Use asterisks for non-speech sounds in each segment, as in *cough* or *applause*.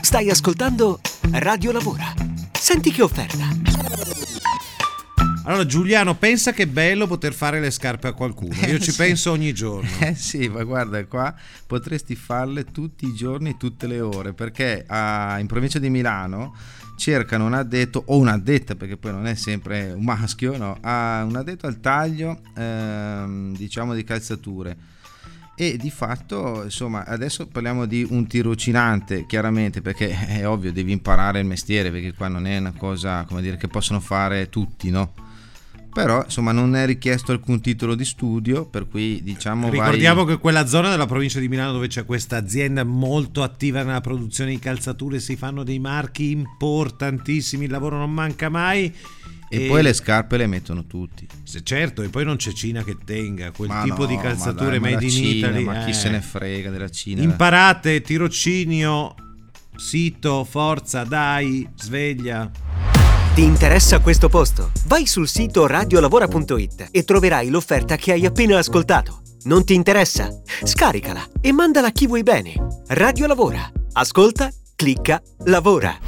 Stai ascoltando Radio Lavora. Senti che offerta. Allora Giuliano, pensa che bello poter fare le scarpe a qualcuno. Io Eh, ci sì. penso ogni giorno. *laughs* Eh sì, ma guarda qua potresti farle tutti i giorni, tutte le ore, perché a- in provincia di Milano cercano un addetto o un'addetta, perché poi non è sempre un maschio, no, a un addetto al taglio ehm, diciamo di calzature. E di fatto, insomma, adesso parliamo di un tirocinante, chiaramente, perché *laughs* è ovvio, devi imparare il mestiere, perché qua non è una cosa, come dire, che possono fare tutti, no? Però, insomma, non è richiesto alcun titolo di studio, per cui diciamo vai- Ricordiamo che quella zona della provincia di Milano dove c'è questa azienda molto attiva nella produzione di calzature si fanno dei marchi importantissimi, il lavoro non manca mai. E poi le scarpe le mettono tutti. Se certo, e poi non c'è Cina che tenga quel Ma tipo no, di ma calzature dai, ma made la in Cina, Italy. Ma chi eh. se ne frega della Cina? Imparate, tirocinio, sito, forza, dai, sveglia. Ti interessa questo posto? Vai sul sito radiolavora.it e troverai l'offerta che hai appena ascoltato. Non ti interessa? Scaricala e mandala a chi vuoi bene. Radio Lavora. Ascolta, clicca, lavora.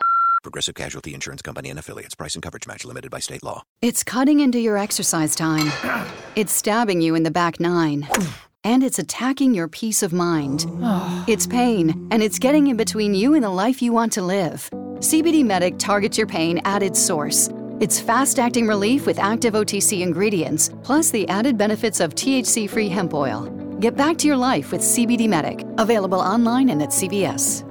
Progressive Casualty Insurance Company and affiliates. Price and coverage match limited by state law. It's cutting into your exercise time. *coughs* It's stabbing you in the back nine. And it's attacking your peace of mind. *sighs* It's pain, and it's getting in between you and the life you want to live. CBD Medic targets your pain at its source. It's fast acting relief with active OTC ingredients, plus the added benefits of THC free hemp oil. Get back to your life with CBD Medic, available online and at CVS.